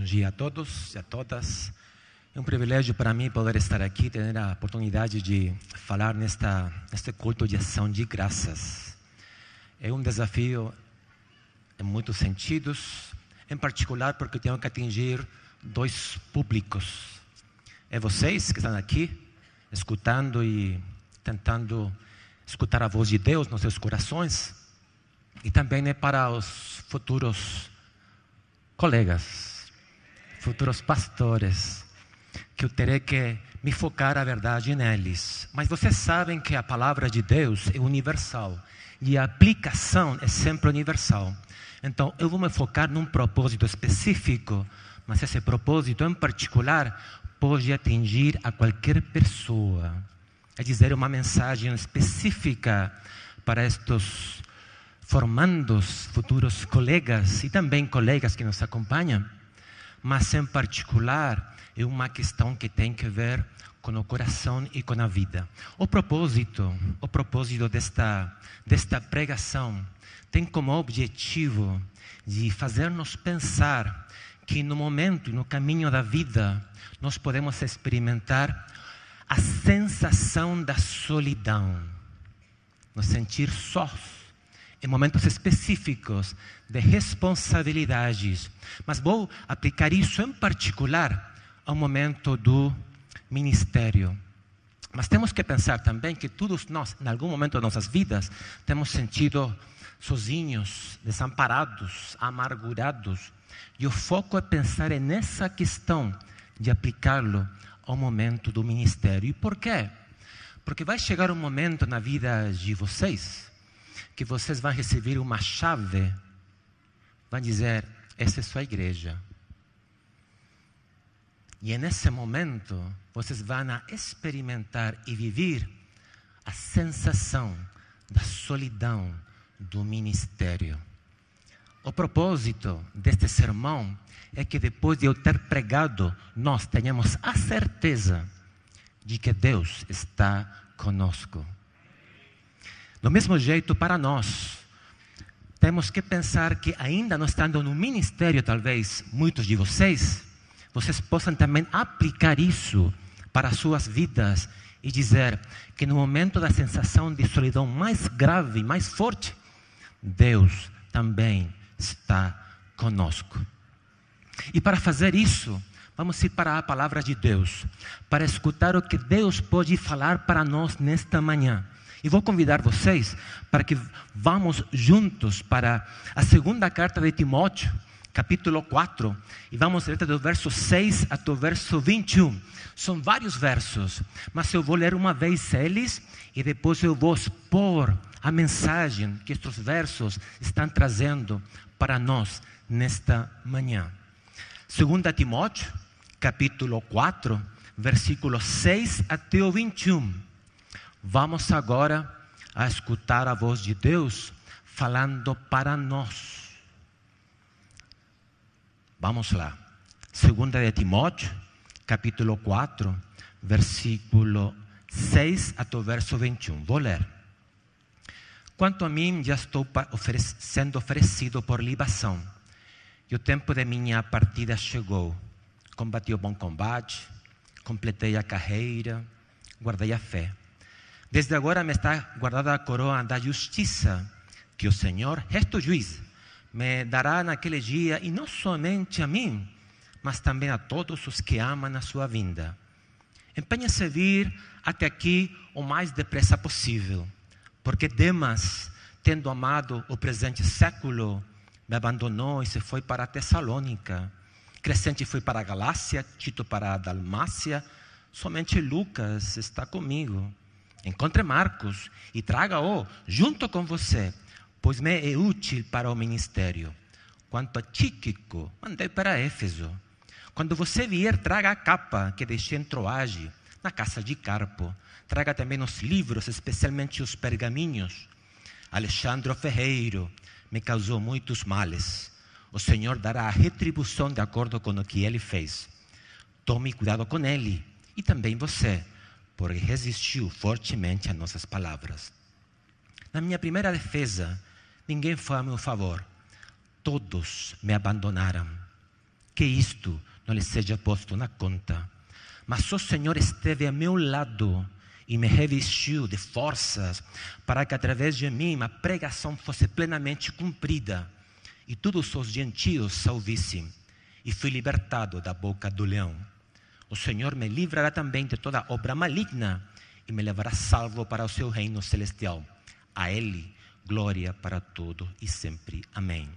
Bom dia a todos e a todas. É um privilégio para mim poder estar aqui, ter a oportunidade de falar nesta neste culto de ação de graças. É um desafio em muitos sentidos, em particular porque tenho que atingir dois públicos. É vocês que estão aqui, escutando e tentando escutar a voz de Deus nos seus corações, e também é para os futuros colegas, futuros pastores, que eu terei que me focar a verdade neles. Mas vocês sabem que a palavra de Deus é universal e a aplicação é sempre universal. Então, eu vou me focar num propósito específico, mas esse propósito em particular pode atingir a qualquer pessoa. É dizer, uma mensagem específica para estes formandos, futuros colegas e também colegas que nos acompanham, mas em particular é uma questão que tem que ver com o coração e com a vida. O propósito, o propósito desta desta pregação tem como objetivo de fazer-nos pensar que no momento no caminho da vida nós podemos experimentar a sensação da solidão, nos sentir sós em momentos específicos de responsabilidades. Mas vou aplicar isso em particular ao momento do ministério. Mas temos que pensar também que todos nós, em algum momento de nossas vidas, temos sentido sozinhos, desamparados, amargurados. E o foco é pensar nessa questão de aplicá-lo ao momento do ministério. E por quê? Porque vai chegar um momento na vida de vocês que vocês vão receber uma chave, vão dizer: essa é sua igreja. E é nesse momento vocês vão experimentar e viver a sensação da solidão do ministério. O propósito deste sermão é que depois de eu ter pregado, nós tenhamos a certeza de que Deus está conosco. Do mesmo jeito, para nós, temos que pensar que, ainda não estando no ministério, talvez muitos de vocês, vocês possam também aplicar isso para as suas vidas e dizer que no momento da sensação de solidão mais grave, mais forte, Deus também está conosco. E para fazer isso, vamos ir para a palavra de Deus, para escutar o que Deus pode falar para nós nesta manhã. E vou convidar vocês para que vamos juntos para a segunda carta de Timóteo, capítulo 4, e vamos ler do verso 6 até o verso 21. São vários versos, mas eu vou ler uma vez eles e depois eu vou expor a mensagem que estes versos estão trazendo para nós nesta manhã. 2 Timóteo, capítulo 4, versículo 6 até o 21. Vamos agora a escutar a voz de Deus falando para nós. Vamos lá. Segunda de Timóteo, capítulo 4, versículo 6 até o verso 21. Vou ler. Quanto a mim, já estou sendo oferecido por libação, e o tempo de minha partida chegou. Combati o bom combate, completei a carreira, guardei a fé. Desde agora me está guardada a coroa da justiça, que o Senhor, resto juiz, me dará naquele dia, e não somente a mim, mas também a todos os que amam a sua vinda. Empenha-se a vir até aqui o mais depressa possível, porque Demas, tendo amado o presente século, me abandonou e se foi para Tessalônica. Crescente foi para a Galácia, Tito para a Dalmácia, somente Lucas está comigo. Encontre Marcos e traga-o junto com você, pois me é útil para o ministério. Quanto a Tíquico, mandei para Éfeso. Quando você vier, traga a capa que deixei em Troage, na casa de Carpo. Traga também os livros, especialmente os pergaminhos. Alexandre Ferreiro me causou muitos males. O Senhor dará a retribuição de acordo com o que ele fez. Tome cuidado com ele e também você porque resistiu fortemente a nossas palavras. Na minha primeira defesa, ninguém foi a meu favor. Todos me abandonaram. que isto não lhe seja posto na conta. Mas o Senhor esteve a meu lado e me revestiu de forças para que através de mim a pregação fosse plenamente cumprida e todos os gentios salvissem. E fui libertado da boca do leão. O Senhor me livrará também de toda obra maligna e me levará salvo para o seu reino celestial. A Ele, glória para todo e sempre. Amém.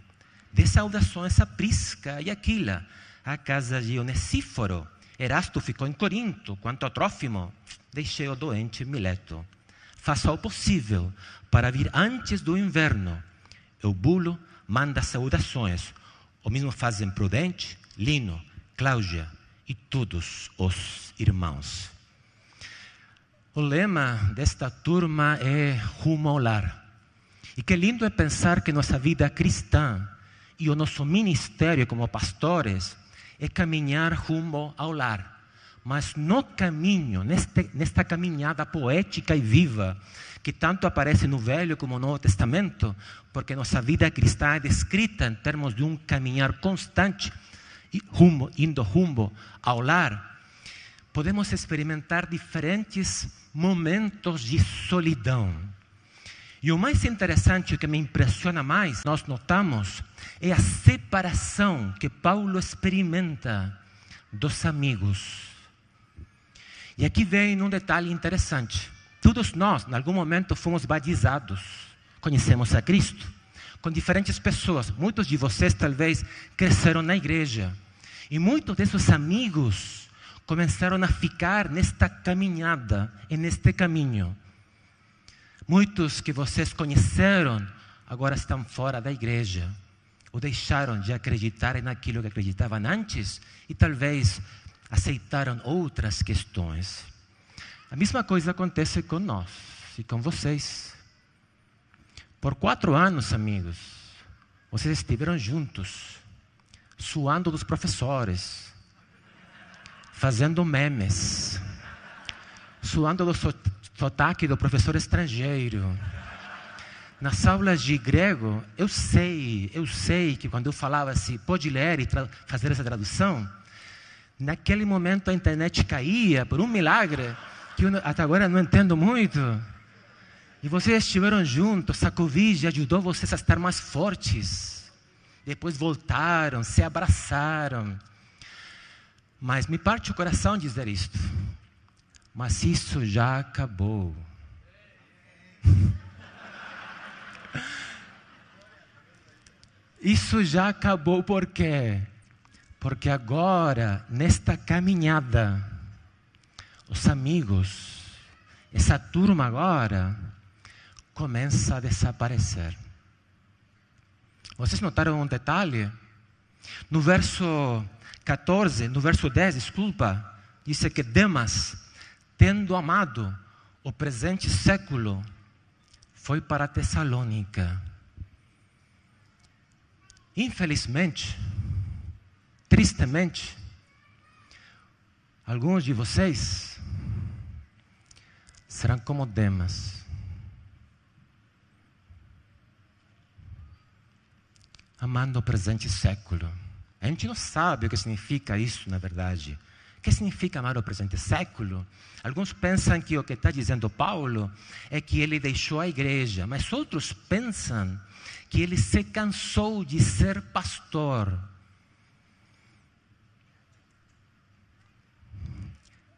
De saudações a Prisca e Aquila, a casa de Onesíforo. Erasto ficou em Corinto, quanto a Trófimo, deixei o doente Mileto. Faça o possível para vir antes do inverno. Eubulo manda saudações. O mesmo fazem Prudente, Lino, Cláudia e todos os irmãos. O lema desta turma é rumo ao lar. E que lindo é pensar que nossa vida cristã e o nosso ministério como pastores é caminhar rumo ao lar. Mas no caminho, neste, nesta caminhada poética e viva, que tanto aparece no Velho como no Novo Testamento, porque nossa vida cristã é descrita em termos de um caminhar constante, rumo, indo rumo ao lar, podemos experimentar diferentes momentos de solidão. E o mais interessante, o que me impressiona mais, nós notamos, é a separação que Paulo experimenta dos amigos. E aqui vem um detalhe interessante. Todos nós, em algum momento, fomos batizados, conhecemos a Cristo, com diferentes pessoas. Muitos de vocês, talvez, cresceram na igreja. E muitos desses amigos começaram a ficar nesta caminhada, neste caminho. Muitos que vocês conheceram agora estão fora da igreja, ou deixaram de acreditar naquilo que acreditavam antes e talvez aceitaram outras questões. A mesma coisa acontece com nós e com vocês. Por quatro anos, amigos, vocês estiveram juntos, suando dos professores, fazendo memes, suando do sotaque do professor estrangeiro. Nas aulas de grego, eu sei, eu sei que quando eu falava assim, pode ler e fazer essa tradução, naquele momento a internet caía por um milagre que eu até agora não entendo muito. E vocês estiveram juntos, a Covid ajudou vocês a estar mais fortes. Depois voltaram, se abraçaram. Mas me parte o coração dizer isto. Mas isso já acabou. Isso já acabou por quê? Porque agora, nesta caminhada, os amigos, essa turma agora, começa a desaparecer. Vocês notaram um detalhe? No verso 14, no verso 10, desculpa, diz que Demas, tendo amado o presente século, foi para Tessalônica. Infelizmente, tristemente, alguns de vocês serão como Demas. Amando o presente século. A gente não sabe o que significa isso, na verdade. O que significa amar o presente século? Alguns pensam que o que está dizendo Paulo é que ele deixou a igreja, mas outros pensam que ele se cansou de ser pastor.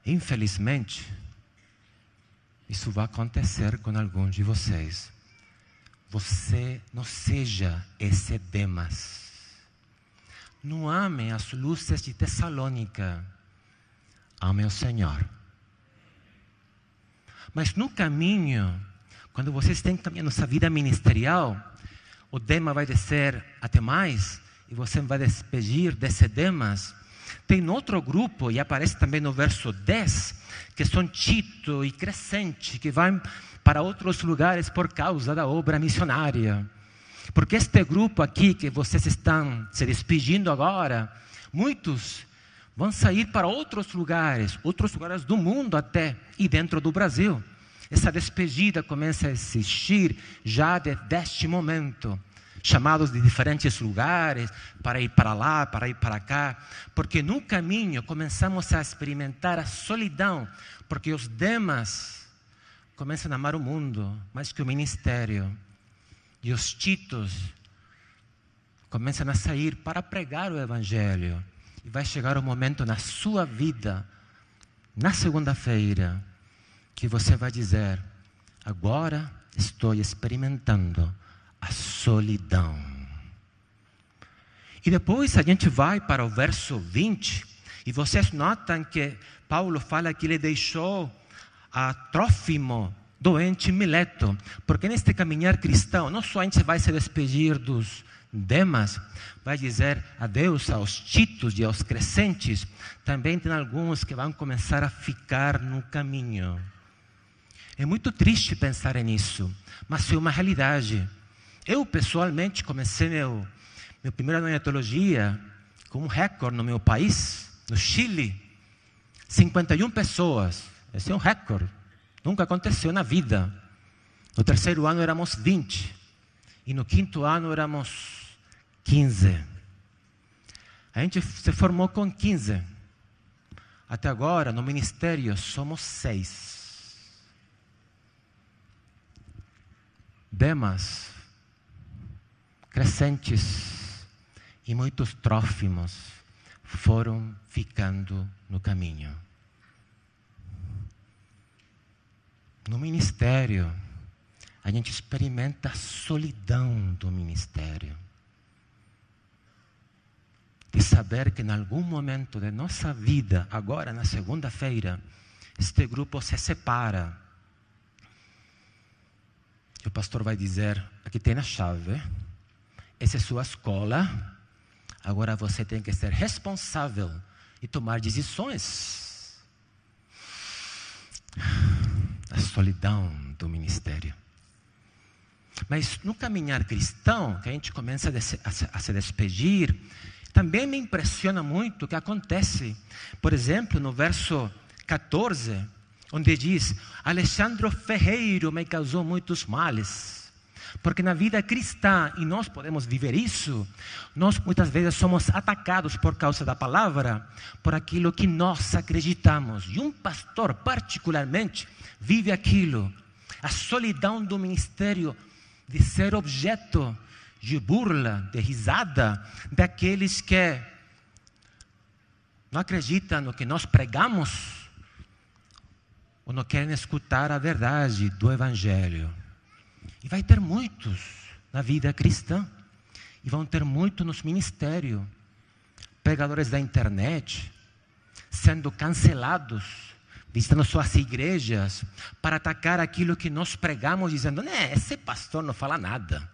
Infelizmente, isso vai acontecer com alguns de vocês. Você não seja esse Demas. Não amem as luzes de Tessalônica. Amem o Senhor. Mas no caminho, quando vocês têm caminhando essa vida ministerial, o Dema vai descer até mais e você vai despedir desse Demas. Tem outro grupo, e aparece também no verso 10, que são Tito e Crescente, que vão para outros lugares por causa da obra missionária. Porque este grupo aqui que vocês estão se despedindo agora, muitos vão sair para outros lugares, outros lugares do mundo até, e dentro do Brasil. Essa despedida começa a existir já de, deste momento. Chamados de diferentes lugares para ir para lá, para ir para cá, porque no caminho começamos a experimentar a solidão, porque os demás começam a amar o mundo mais que o ministério, e os titos começam a sair para pregar o Evangelho. E vai chegar o um momento na sua vida, na segunda-feira, que você vai dizer: agora estou experimentando a solidão. E depois a gente vai para o verso 20, e vocês notam que Paulo fala que ele deixou a Trófimo doente Mileto, porque neste caminhar cristão, não só a gente vai se despedir dos Demas, vai dizer adeus aos titos e aos crescentes, também tem alguns que vão começar a ficar no caminho. É muito triste pensar nisso, mas é uma realidade. Eu, pessoalmente, comecei meu, meu primeiro ano de teologia com um recorde no meu país, no Chile. 51 pessoas. Esse é um recorde. Nunca aconteceu na vida. No terceiro ano éramos 20. E no quinto ano éramos 15. A gente se formou com 15. Até agora, no ministério, somos seis. Demas, crescentes e muitos trófimos foram ficando no caminho. No ministério, a gente experimenta a solidão do ministério. De saber que em algum momento de nossa vida, agora na segunda-feira, este grupo se separa o pastor vai dizer: aqui tem a chave, essa é sua escola, agora você tem que ser responsável e tomar decisões. A solidão do ministério. Mas no caminhar cristão, que a gente começa a se despedir, também me impressiona muito o que acontece. Por exemplo, no verso 14, onde diz: Alexandre Ferreiro me causou muitos males. Porque na vida cristã, e nós podemos viver isso, nós muitas vezes somos atacados por causa da palavra, por aquilo que nós acreditamos. E um pastor, particularmente, vive aquilo. A solidão do ministério de ser objeto de burla, de risada daqueles que não acreditam no que nós pregamos ou não querem escutar a verdade do Evangelho. E vai ter muitos na vida cristã, e vão ter muitos nos ministérios, pregadores da internet, sendo cancelados, visitando suas igrejas, para atacar aquilo que nós pregamos, dizendo: né, esse pastor não fala nada,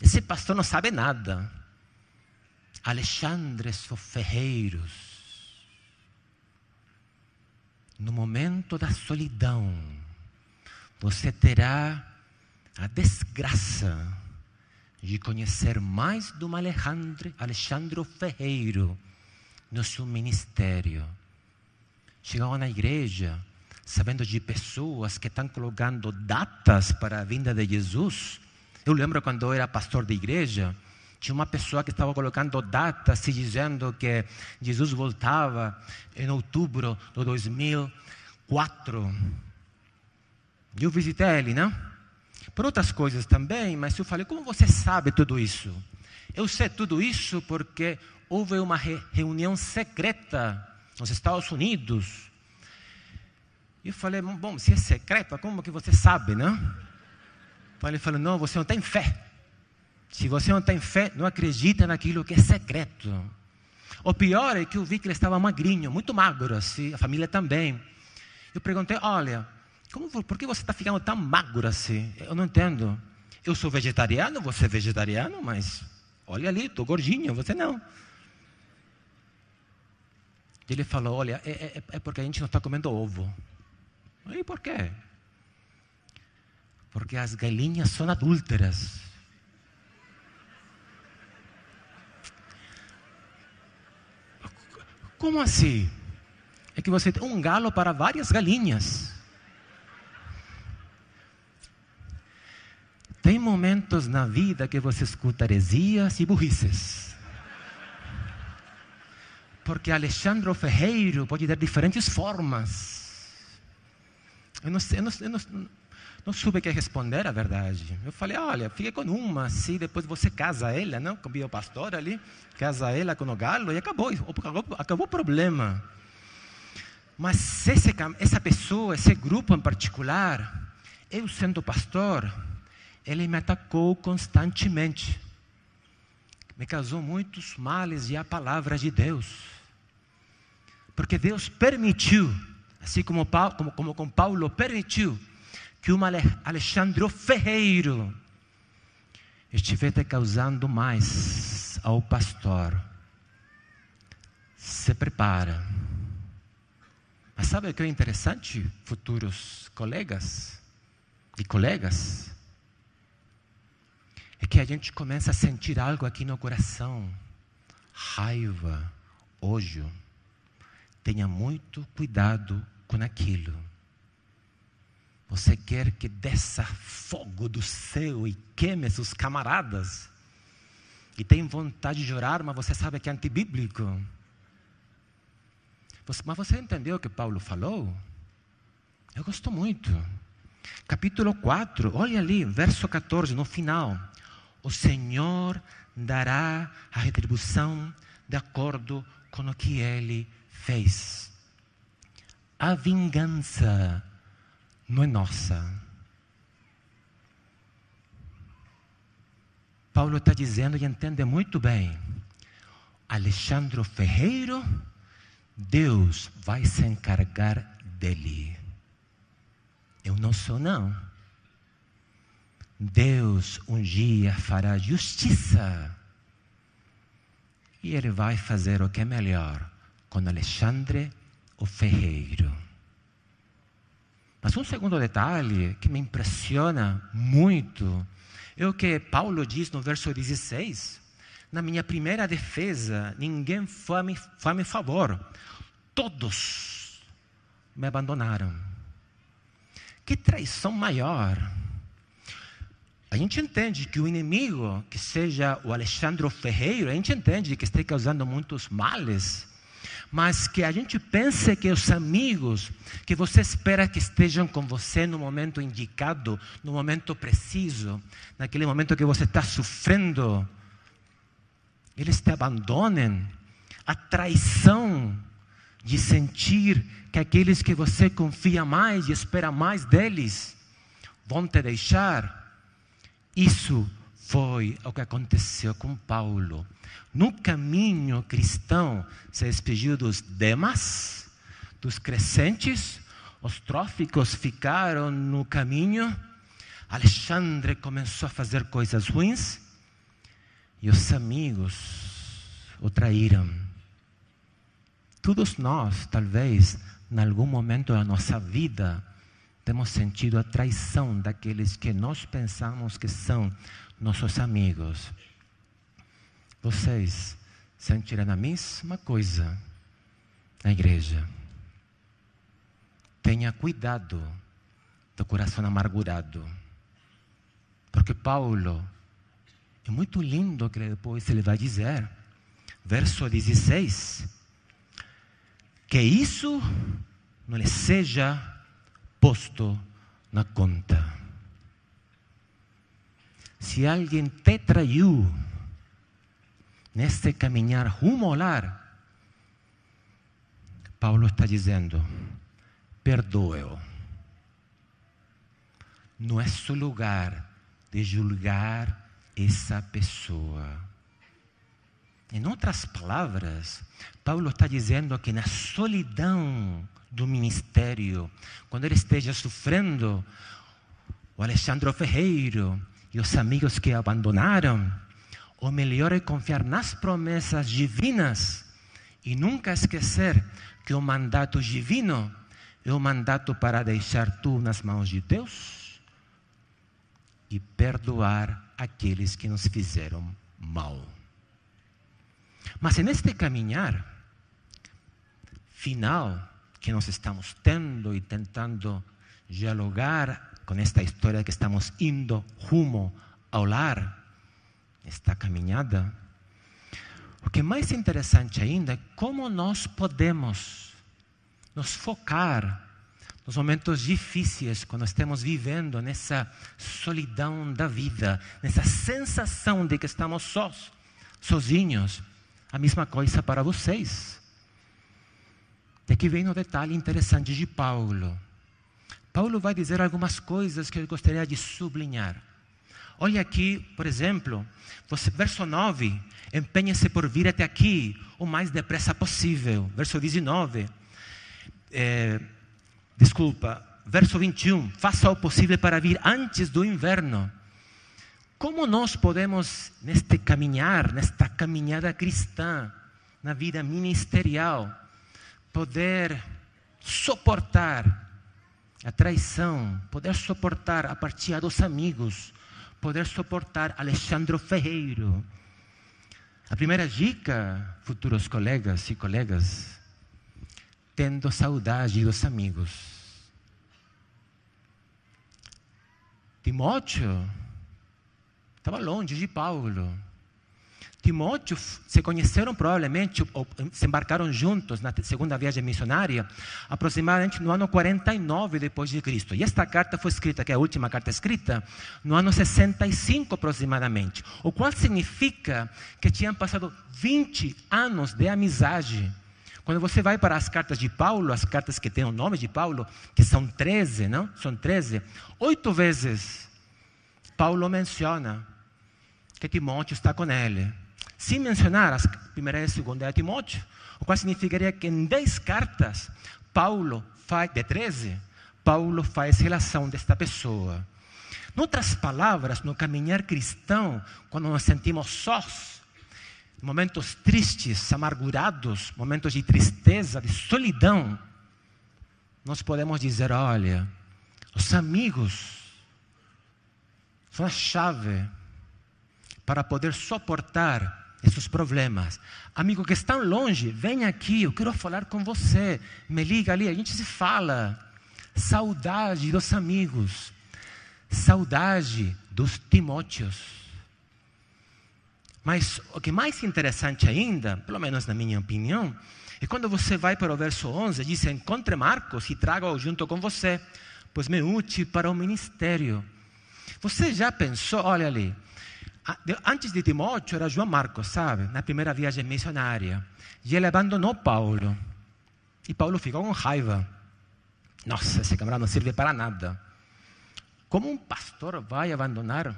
esse pastor não sabe nada. Alexandre Ferreiros, no momento da solidão, você terá a desgraça de conhecer mais do Alexandre, Alexandre Ferreiro no seu ministério. Chegava na igreja sabendo de pessoas que estão colocando datas para a vinda de Jesus. Eu lembro quando eu era pastor de igreja, tinha uma pessoa que estava colocando datas, se dizendo que Jesus voltava em outubro de 2004. Eu visitei ele, não? Por outras coisas também, mas eu falei: como você sabe tudo isso? Eu sei tudo isso porque houve uma reunião secreta nos Estados Unidos. E eu falei: bom, se é secreta, como que você sabe, não? Ele falou: não, você não tem fé. Se você não tem fé, não acredita naquilo que é secreto. O pior é que eu vi que ele estava magrinho, muito magro, assim, a família também. Eu perguntei: olha, como, por que você está ficando tão magro assim? Eu não entendo. Eu sou vegetariano, você é vegetariano, mas olha ali, estou gordinho, você não. Ele falou: olha, é, é, é porque a gente não está comendo ovo. E por quê? Porque as galinhas são adúlteras. Como assim? É que você tem um galo para várias galinhas. Momentos na vida que você escuta heresias e burrices. Porque Alexandre Ferreiro pode ter diferentes formas. Eu não, eu não, eu não, não soube que responder a verdade. Eu falei, olha, fique com uma, assim, depois você casa ela, não? Com o pastor ali, casa ela com o galo e acabou, acabou, acabou o problema. Mas esse, essa pessoa, esse grupo em particular, eu sendo pastor, ele me atacou constantemente. Me causou muitos males e a palavra de Deus. Porque Deus permitiu, assim como, Paulo, como, como com Paulo permitiu, que um Alexandre Ferreiro estivesse causando mais ao pastor. Se prepara mas sabe o que é interessante, futuros colegas e colegas? É que a gente começa a sentir algo aqui no coração: raiva, ódio. Tenha muito cuidado com aquilo. Você quer que desça fogo do céu e queime seus camaradas? E tem vontade de chorar, mas você sabe que é antibíblico. Mas você entendeu o que Paulo falou? Eu gosto muito. Capítulo 4, olha ali, verso 14, no final. O Senhor dará a retribuição de acordo com o que ele fez. A vingança não é nossa. Paulo está dizendo e entende muito bem. Alexandre Ferreiro Deus vai se encargar dele. Eu não sou, não. Deus um dia fará justiça. E ele vai fazer o que é melhor com Alexandre o Ferreiro. Mas um segundo detalhe que me impressiona muito é o que Paulo diz no verso 16 na minha primeira defesa, ninguém foi a, a meu favor. Todos me abandonaram. Que traição maior. A gente entende que o inimigo, que seja o Alexandre Ferreiro, a gente entende que está causando muitos males, mas que a gente pense que os amigos que você espera que estejam com você no momento indicado, no momento preciso, naquele momento que você está sofrendo, eles te abandonem, a traição de sentir que aqueles que você confia mais e espera mais deles vão te deixar. Isso foi o que aconteceu com Paulo. No caminho cristão, se despediu dos demais, dos crescentes, os tróficos ficaram no caminho. Alexandre começou a fazer coisas ruins e os amigos o traíram. Todos nós, talvez, em algum momento da nossa vida, temos sentido a traição daqueles que nós pensamos que são nossos amigos. Vocês sentirão a mesma coisa na igreja. Tenha cuidado do coração amargurado. Porque Paulo é muito lindo que depois ele vai dizer, verso 16, que isso não lhe seja posto na conta. Se alguém te traiu neste caminhar rumo ao lar, Paulo está dizendo: perdoe-o. Não é seu lugar de julgar essa pessoa. Em outras palavras, Paulo está dizendo que na solidão do ministério, quando ele esteja sofrendo, o Alexandre Ferreiro e os amigos que abandonaram, o melhor é confiar nas promessas divinas e nunca esquecer que o mandato divino é o mandato para deixar tudo nas mãos de Deus e perdoar aqueles que nos fizeram mal. Mas neste caminhar final que nós estamos tendo e tentando dialogar com esta história que estamos indo rumo ao lar, esta caminhada, o que é mais interessante ainda é como nós podemos nos focar nos momentos difíceis, quando estamos vivendo nessa solidão da vida, nessa sensação de que estamos sós, sozinhos. A mesma coisa para vocês. E aqui vem um detalhe interessante de Paulo. Paulo vai dizer algumas coisas que eu gostaria de sublinhar. Olha aqui, por exemplo, você, verso 9: empenhe-se por vir até aqui o mais depressa possível. Verso 19. É, desculpa, verso 21, faça o possível para vir antes do inverno. Como nós podemos, neste caminhar, nesta caminhada cristã, na vida ministerial, poder suportar a traição, poder suportar a partida dos amigos, poder suportar Alexandre Ferreiro. A primeira dica, futuros colegas e colegas, tendo saudade dos amigos. Timóteo estava longe de Paulo. Timóteo se conheceram provavelmente, ou se embarcaram juntos na segunda viagem missionária, aproximadamente no ano 49 depois de Cristo. E esta carta foi escrita, que é a última carta escrita, no ano 65 aproximadamente, o qual significa que tinham passado 20 anos de amizade. Quando você vai para as cartas de Paulo, as cartas que têm o nome de Paulo, que são 13, não? São 13. Oito vezes Paulo menciona que Timóteo está com ele. Sem mencionar as primeira e segunda de Timóteo, o qual significaria que em 10 cartas, Paulo faz, de 13, Paulo faz relação desta pessoa. Em outras palavras, no caminhar cristão, quando nos sentimos sós, momentos tristes, amargurados, momentos de tristeza, de solidão, nós podemos dizer: olha, os amigos são a chave para poder suportar esses problemas. Amigo que está longe, vem aqui, eu quero falar com você. Me liga ali, a gente se fala. Saudade dos amigos, saudade dos Timóteos. Mas o que mais interessante ainda, pelo menos na minha opinião, é quando você vai para o verso 11, diz: Encontre Marcos e traga-o junto com você, pois me útil para o ministério. Você já pensou, olha ali, antes de Timóteo era João Marcos, sabe, na primeira viagem missionária, e ele abandonou Paulo. E Paulo ficou com raiva. Nossa, esse camarada não serve para nada. Como um pastor vai abandonar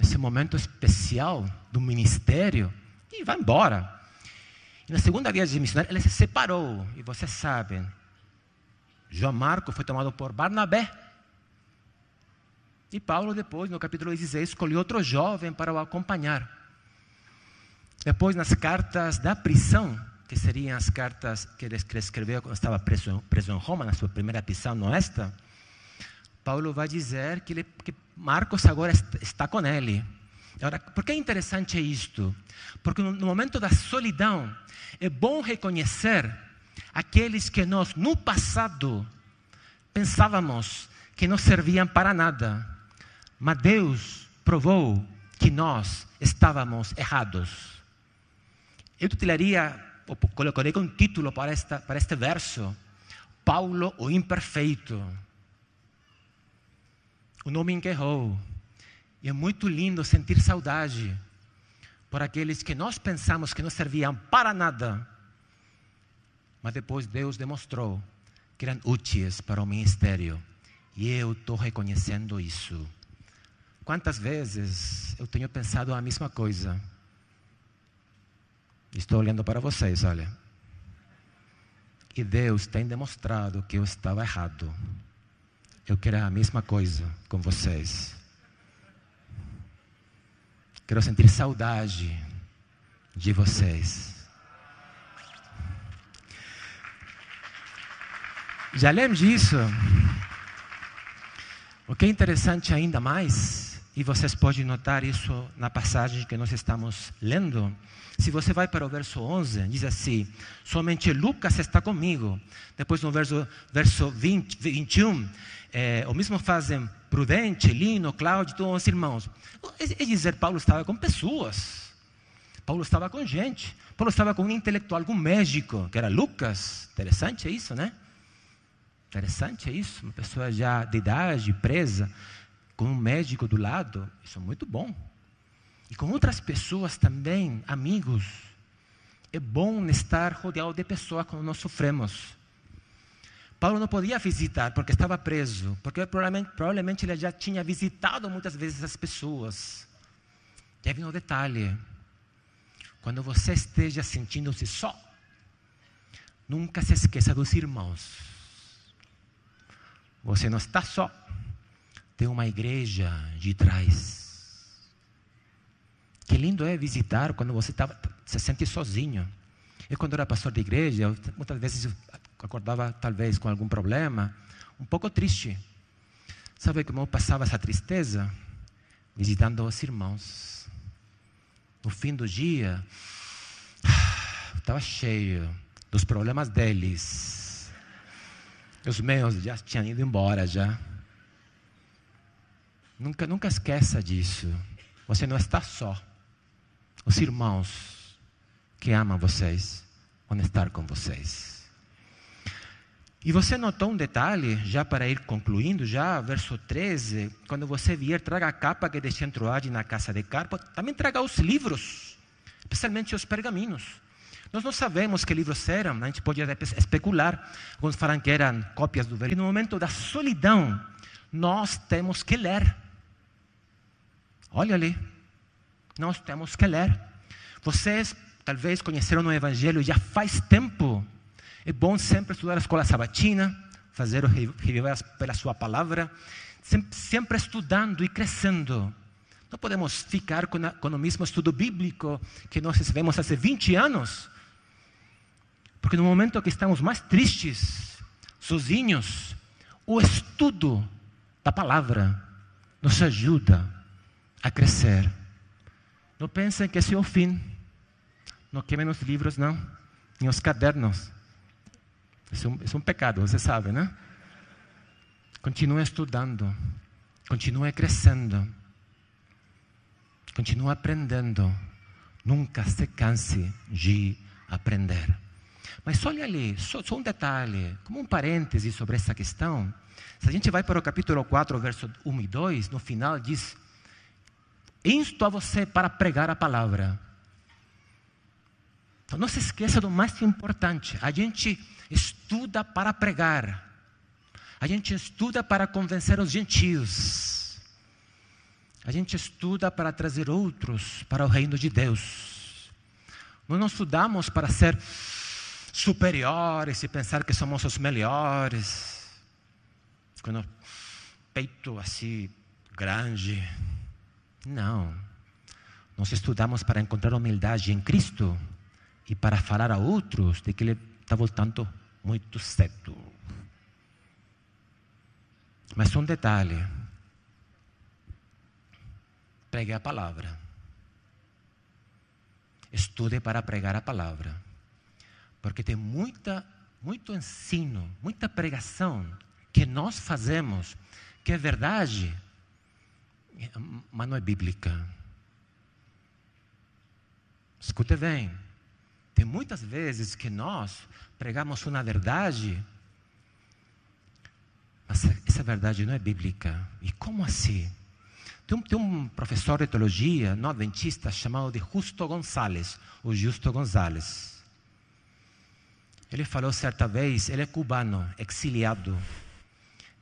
esse momento especial do ministério e vai embora. E na segunda viagem missionária, ele se separou. E você sabe, João Marco foi tomado por Barnabé. E Paulo, depois, no capítulo 16, escolheu outro jovem para o acompanhar. Depois, nas cartas da prisão, que seriam as cartas que ele escreveu quando estava preso, preso em Roma, na sua primeira prisão no esta, Paulo vai dizer que, ele, que Marcos agora está com ele. Agora, por que é interessante isto? Porque no momento da solidão, é bom reconhecer aqueles que nós, no passado, pensávamos que não serviam para nada. Mas Deus provou que nós estávamos errados. Eu ou colocarei um título para, esta, para este verso: Paulo, o imperfeito o nome enterrou. E é muito lindo sentir saudade por aqueles que nós pensamos que não serviam para nada, mas depois Deus demonstrou que eram úteis para o ministério. E eu estou reconhecendo isso. Quantas vezes eu tenho pensado a mesma coisa? Estou olhando para vocês, olha. E Deus tem demonstrado que eu estava errado. Eu quero a mesma coisa com vocês. Quero sentir saudade de vocês. Já além disso, o que é interessante ainda mais, e vocês podem notar isso na passagem que nós estamos lendo. Se você vai para o verso 11, diz assim: Somente Lucas está comigo. Depois no verso, verso 20, 21, é, o mesmo fazem Prudente, Lino, Cláudio, todos os irmãos. É, é dizer, Paulo estava com pessoas. Paulo estava com gente. Paulo estava com um intelectual, com um médico, que era Lucas. Interessante isso, né? Interessante isso. Uma pessoa já de idade, presa com um médico do lado, isso é muito bom. E com outras pessoas também, amigos. É bom estar rodeado de pessoas quando nós sofremos. Paulo não podia visitar porque estava preso, porque provavelmente, provavelmente ele já tinha visitado muitas vezes as pessoas. Aí vem o detalhe: quando você esteja sentindo-se só, nunca se esqueça dos irmãos. Você não está só tem uma igreja de trás. Que lindo é visitar quando você tá, se sente sozinho. Eu, quando era pastor de igreja, eu, muitas vezes acordava, talvez, com algum problema, um pouco triste. Sabe como eu passava essa tristeza? Visitando os irmãos. No fim do dia, estava cheio dos problemas deles. Os meus já tinham ido embora já. Nunca, nunca esqueça disso. Você não está só. Os irmãos que amam vocês vão estar com vocês. E você notou um detalhe, já para ir concluindo, já, verso 13, quando você vier, traga a capa que deixei entrar na casa de Carpo, também traga os livros, especialmente os pergaminhos. Nós não sabemos que livros eram, a gente pode especular. Alguns falam que eram cópias do verbo. No momento da solidão, nós temos que ler. Olha ali, nós temos que ler. Vocês talvez conheceram o Evangelho já faz tempo. É bom sempre estudar a escola sabatina, fazer o reviver pela sua palavra, sempre, estudando e crescendo. Não podemos ficar com, a, com o mesmo estudo bíblico que nós recebemos há 20 anos. Porque no momento que estamos mais tristes, sozinhos, o estudo da palavra nos ajuda a crescer. Não pensem que esse é o fim. Não queimem os livros, não. Nem os cadernos. Isso é um, isso é um pecado, você sabe, né? Continue estudando. Continue crescendo. Continue aprendendo. Nunca se canse de aprender. Mas olha ali, só, só, um detalhe, como um parêntese sobre essa questão. Se a gente vai para o capítulo 4, verso 1 e 2, no final diz insto a você para pregar a palavra. Então não se esqueça do mais importante: a gente estuda para pregar, a gente estuda para convencer os gentios, a gente estuda para trazer outros para o reino de Deus. Nós não estudamos para ser superiores e pensar que somos os melhores, com o peito assim grande. Não. Nós estudamos para encontrar humildade em Cristo e para falar a outros de que Ele está voltando muito cedo. Mas um detalhe: pregue a palavra. Estude para pregar a palavra. Porque tem muita, muito ensino, muita pregação que nós fazemos que é verdade, mas não é bíblica. Escute bem. Tem muitas vezes que nós pregamos uma verdade, mas essa verdade não é bíblica. E como assim? Tem um, tem um professor de teologia não adventista chamado de Justo Gonzalez, o Justo Gonzalez. Ele falou certa vez, ele é cubano, exiliado,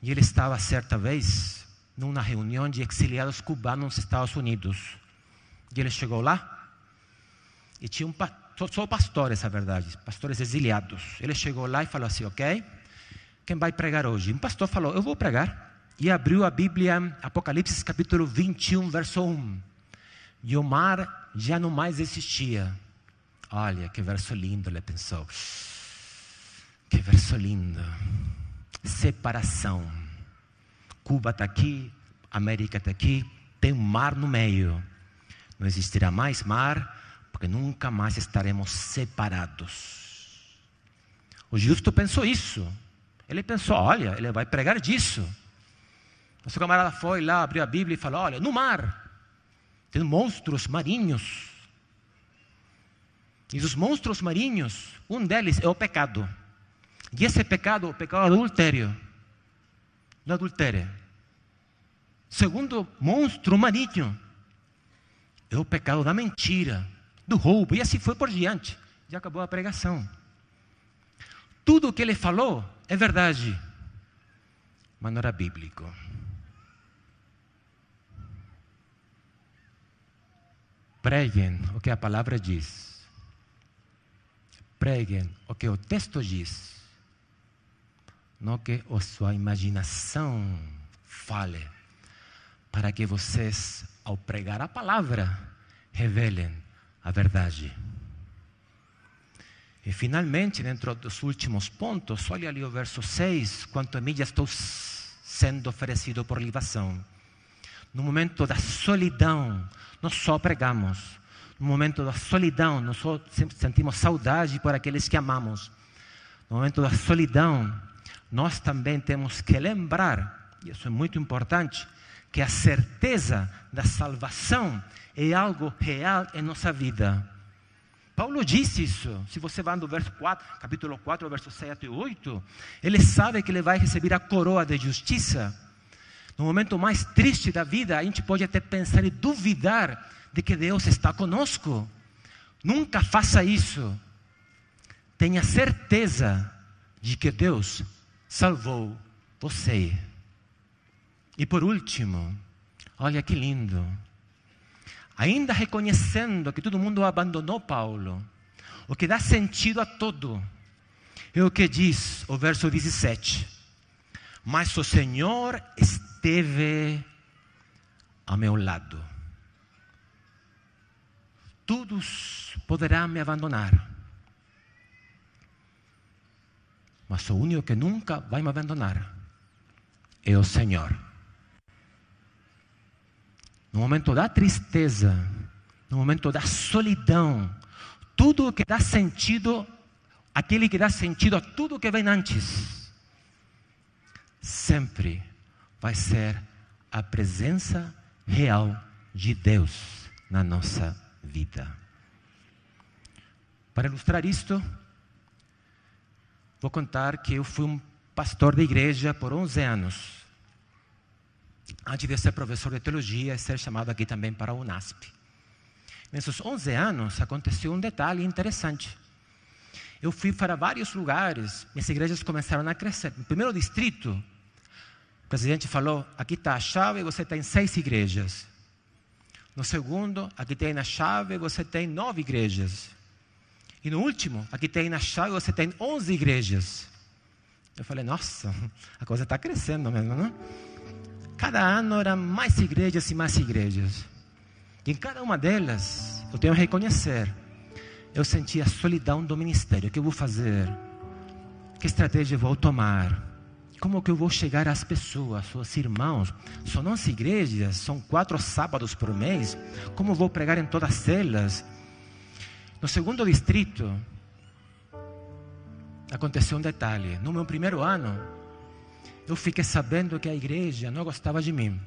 e ele estava certa vez numa reunião de exiliados cubanos nos Estados Unidos. E ele chegou lá e tinha um só pastores, a verdade, pastores exiliados. Ele chegou lá e falou assim: Ok, quem vai pregar hoje? Um pastor falou: Eu vou pregar. E abriu a Bíblia, Apocalipse capítulo 21, verso 1. E o mar já não mais existia. Olha, que verso lindo, ele pensou. Que verso lindo. Separação Cuba está aqui, América está aqui, tem um mar no meio. Não existirá mais mar, porque nunca mais estaremos separados. O justo pensou isso. Ele pensou: olha, ele vai pregar disso. O seu camarada foi lá, abriu a Bíblia e falou: olha, no mar tem monstros marinhos. E os monstros marinhos, um deles é o pecado. E esse pecado, o pecado adultério, não adultério. Segundo monstro marinho, é o pecado da mentira, do roubo, e assim foi por diante. Já acabou a pregação. Tudo o que ele falou é verdade, mas não era bíblico. Preguem o que a palavra diz. Preguem o que o texto diz. Não que a sua imaginação fale. Para que vocês, ao pregar a palavra, revelem a verdade. E finalmente, dentro dos últimos pontos, olha ali o verso 6, quanto a mim já estou sendo oferecido por libação. No momento da solidão, nós só pregamos. No momento da solidão, nós só sentimos saudade por aqueles que amamos. No momento da solidão, nós também temos que lembrar, e isso é muito importante, que a certeza da salvação é algo real em nossa vida. Paulo disse isso. Se você vai no verso 4, capítulo 4, verso 7 e 8, ele sabe que ele vai receber a coroa de justiça. No momento mais triste da vida, a gente pode até pensar e duvidar de que Deus está conosco. Nunca faça isso. Tenha certeza de que Deus salvou você. E por último, olha que lindo ainda reconhecendo que todo mundo abandonou Paulo, o que dá sentido a tudo, é o que diz o verso 17: Mas o Senhor esteve a meu lado. Todos poderão me abandonar, mas o único que nunca vai me abandonar é o Senhor no momento da tristeza, no momento da solidão, tudo que dá sentido, aquele que dá sentido a tudo que vem antes, sempre vai ser a presença real de Deus na nossa vida. Para ilustrar isto, vou contar que eu fui um pastor de igreja por 11 anos antes de ser professor de teologia e ser chamado aqui também para a UNASP. Nesses 11 anos aconteceu um detalhe interessante. Eu fui para vários lugares, minhas igrejas começaram a crescer. No primeiro distrito, o presidente falou: aqui está a chave, você tem seis igrejas. No segundo, aqui tem na chave, você tem nove igrejas. E no último, aqui tem na chave, você tem onze igrejas. Eu falei: nossa, a coisa está crescendo mesmo, não? Cada ano eram mais igrejas e mais igrejas. E em cada uma delas, eu tenho que reconhecer, eu sentia a solidão do ministério. O que eu vou fazer? Que estratégia eu vou tomar? Como que eu vou chegar às pessoas, aos irmãos? São 11 igrejas, são quatro sábados por mês. Como eu vou pregar em todas elas? No segundo distrito, aconteceu um detalhe. No meu primeiro ano, eu fiquei sabendo que a igreja não gostava de mim.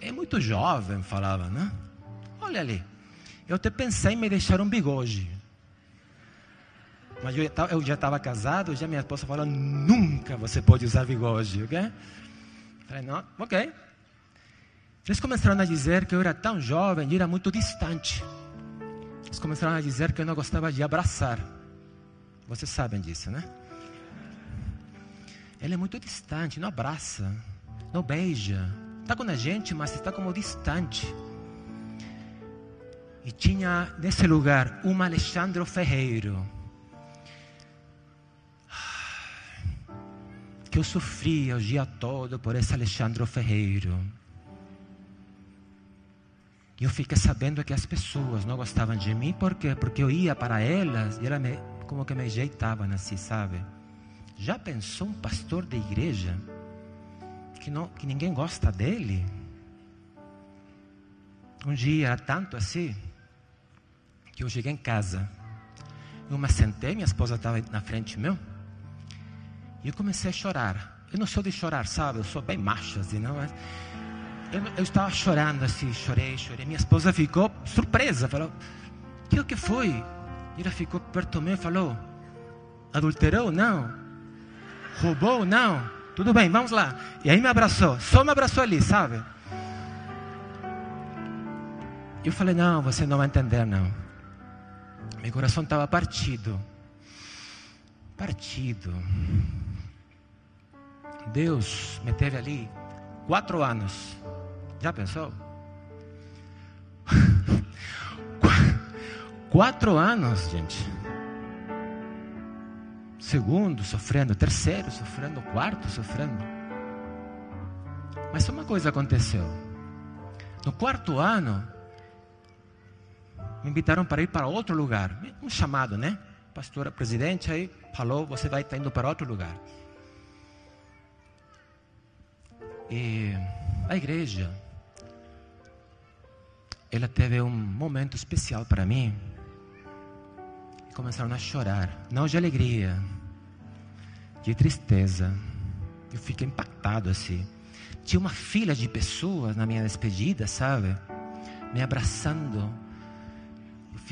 É muito jovem, falava, né? Olha ali, eu até pensei em me deixar um bigode. Mas eu, já estava casado, já minha esposa falou: nunca você pode usar bigode, ok? Falei: não, ok. Eles começaram a dizer que eu era tão jovem e era muito distante. Eles começaram a dizer que eu não gostava de abraçar. Vocês sabem disso, né? Ela é muito distante, não abraça, não beija. Está com a gente, mas está como distante. E tinha nesse lugar um Alexandre Ferreiro. Que eu sofria o dia todo por esse Alexandre Ferreiro. Eu fiquei sabendo que as pessoas não gostavam de mim, por quê? Porque eu ia para elas e ela me, como que me ajeitavam assim, sabe? Já pensou um pastor de igreja que, não, que ninguém gosta dele. Um dia era tanto assim que eu cheguei em casa. Eu me sentei, minha esposa estava na frente meu. E eu comecei a chorar. Eu não sou de chorar, sabe? Eu sou bem macho, assim, não é? Eu, eu estava chorando assim, chorei, chorei. Minha esposa ficou surpresa, falou: O que, que foi? E ela ficou perto de mim e falou: Adulterou? Não. Roubou? Não. Tudo bem, vamos lá. E aí me abraçou, só me abraçou ali, sabe? Eu falei: Não, você não vai entender, não. Meu coração estava partido. Partido. Deus me teve ali quatro anos. Já pensou? quatro anos, gente. Segundo sofrendo, terceiro sofrendo, quarto sofrendo. Mas uma coisa aconteceu. No quarto ano, me invitaram para ir para outro lugar. Um chamado, né? Pastora, presidente aí falou, você vai estar indo para outro lugar. E a igreja, ela teve um momento especial para mim. E começaram a chorar, não de alegria, de tristeza. Eu fiquei impactado assim. Tinha uma fila de pessoas na minha despedida, sabe? Me abraçando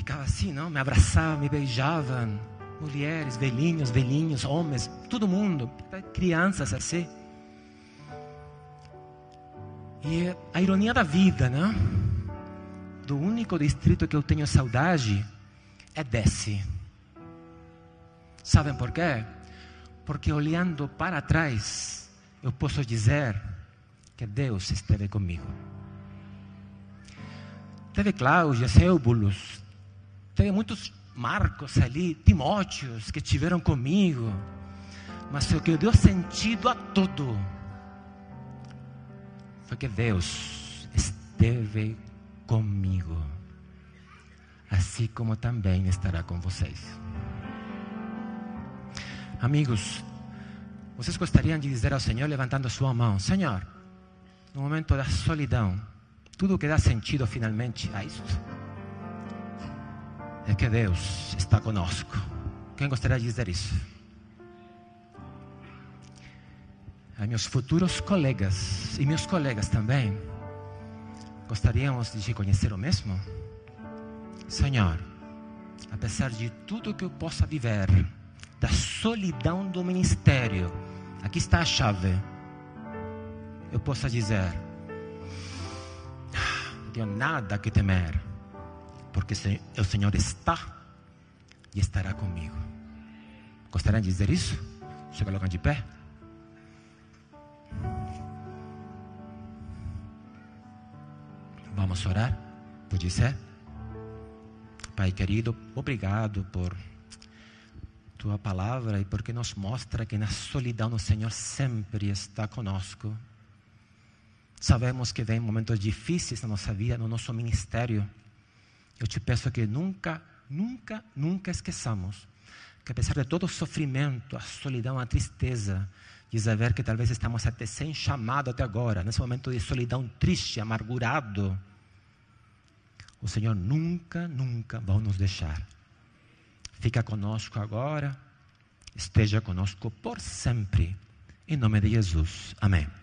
ficava assim, não? Me abraçava, me beijava. Mulheres, velhinhos, velhinhos, homens, todo mundo, crianças assim. E a ironia da vida, né? Do único distrito que eu tenho saudade é desse. Sabem por quê? Porque olhando para trás, eu posso dizer que Deus esteve comigo. Teve Cláudia, Eubulus, tem muitos Marcos ali, Timóteos, que tiveram comigo. Mas o que deu sentido a tudo foi que Deus esteve comigo. Assim como também estará com vocês. Amigos, vocês gostariam de dizer ao Senhor, levantando sua mão: Senhor, no momento da solidão, tudo que dá sentido finalmente a isto é que Deus está conosco. Quem gostaria de dizer isso? A meus futuros colegas e meus colegas também gostaríamos de conhecer o mesmo? Senhor, apesar de tudo que eu possa viver, da solidão do ministério, aqui está a chave. Eu possa dizer: ah, não tenho nada que temer porque o Senhor está e estará comigo. Gostariam de dizer isso? Se colocam de pé. Vamos orar? Pode ser? Pai querido, obrigado por tua palavra e porque nos mostra que na solidão o Senhor sempre está conosco. Sabemos que vem momentos difíceis na nossa vida, no nosso ministério. Eu te peço que nunca, nunca, nunca esqueçamos que apesar de todo o sofrimento, a solidão, a tristeza, de saber que talvez estamos até sem chamado até agora, nesse momento de solidão triste, amargurado, o Senhor nunca, nunca vai nos deixar. Fica conosco agora, esteja conosco por sempre. Em nome de Jesus. Amém.